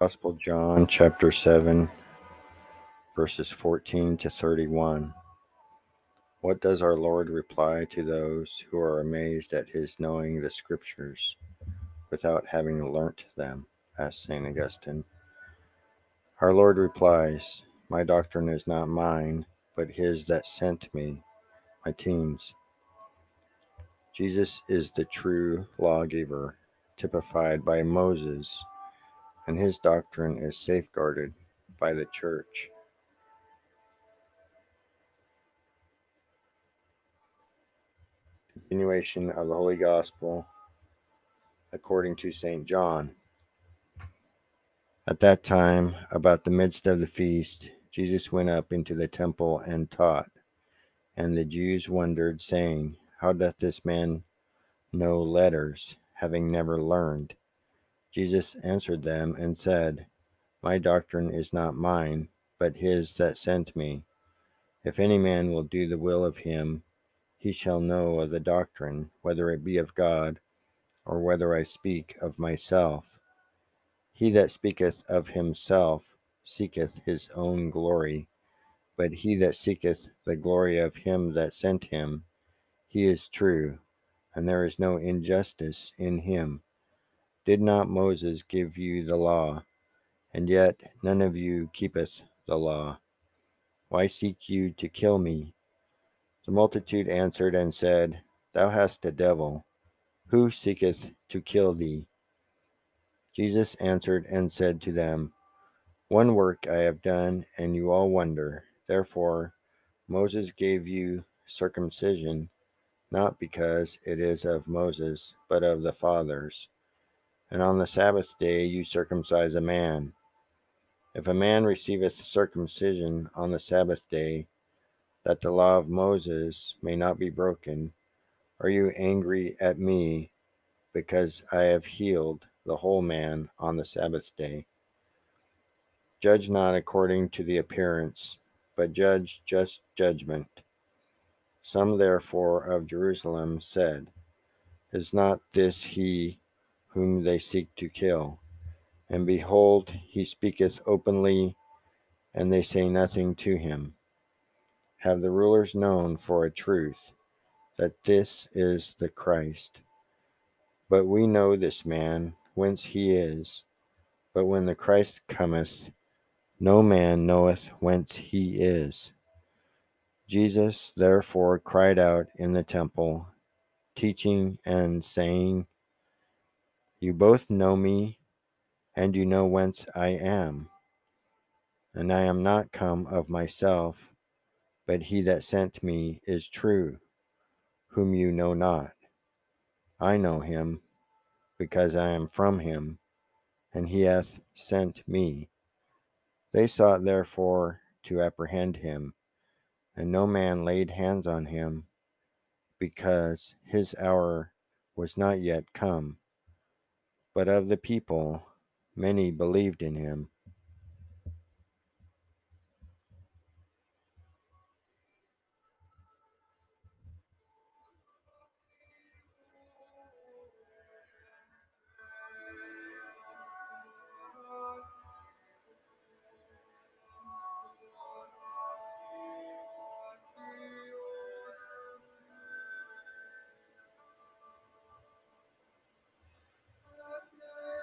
Gospel John chapter 7 verses 14 to 31. What does our Lord reply to those who are amazed at his knowing the scriptures without having learnt them? asked St. Augustine. Our Lord replies, My doctrine is not mine, but his that sent me, my teens. Jesus is the true lawgiver, typified by Moses and his doctrine is safeguarded by the church. Continuation of the Holy Gospel according to St. John. At that time, about the midst of the feast, Jesus went up into the temple and taught. And the Jews wondered, saying, How doth this man know letters, having never learned? Jesus answered them and said, My doctrine is not mine, but his that sent me. If any man will do the will of him, he shall know of the doctrine, whether it be of God, or whether I speak of myself. He that speaketh of himself seeketh his own glory, but he that seeketh the glory of him that sent him, he is true, and there is no injustice in him. Did not Moses give you the law? And yet none of you keepeth the law. Why seek you to kill me? The multitude answered and said, Thou hast a devil. Who seeketh to kill thee? Jesus answered and said to them, One work I have done, and you all wonder. Therefore Moses gave you circumcision, not because it is of Moses, but of the fathers and on the Sabbath day you circumcise a man. If a man receiveth circumcision on the Sabbath day, that the law of Moses may not be broken, are you angry at me because I have healed the whole man on the Sabbath day? Judge not according to the appearance, but judge just judgment. Some therefore of Jerusalem said, Is not this he whom they seek to kill. And behold, he speaketh openly, and they say nothing to him. Have the rulers known for a truth that this is the Christ? But we know this man, whence he is. But when the Christ cometh, no man knoweth whence he is. Jesus therefore cried out in the temple, teaching and saying, you both know me, and you know whence I am. And I am not come of myself, but he that sent me is true, whom you know not. I know him, because I am from him, and he hath sent me. They sought therefore to apprehend him, and no man laid hands on him, because his hour was not yet come. But of the people many believed in him.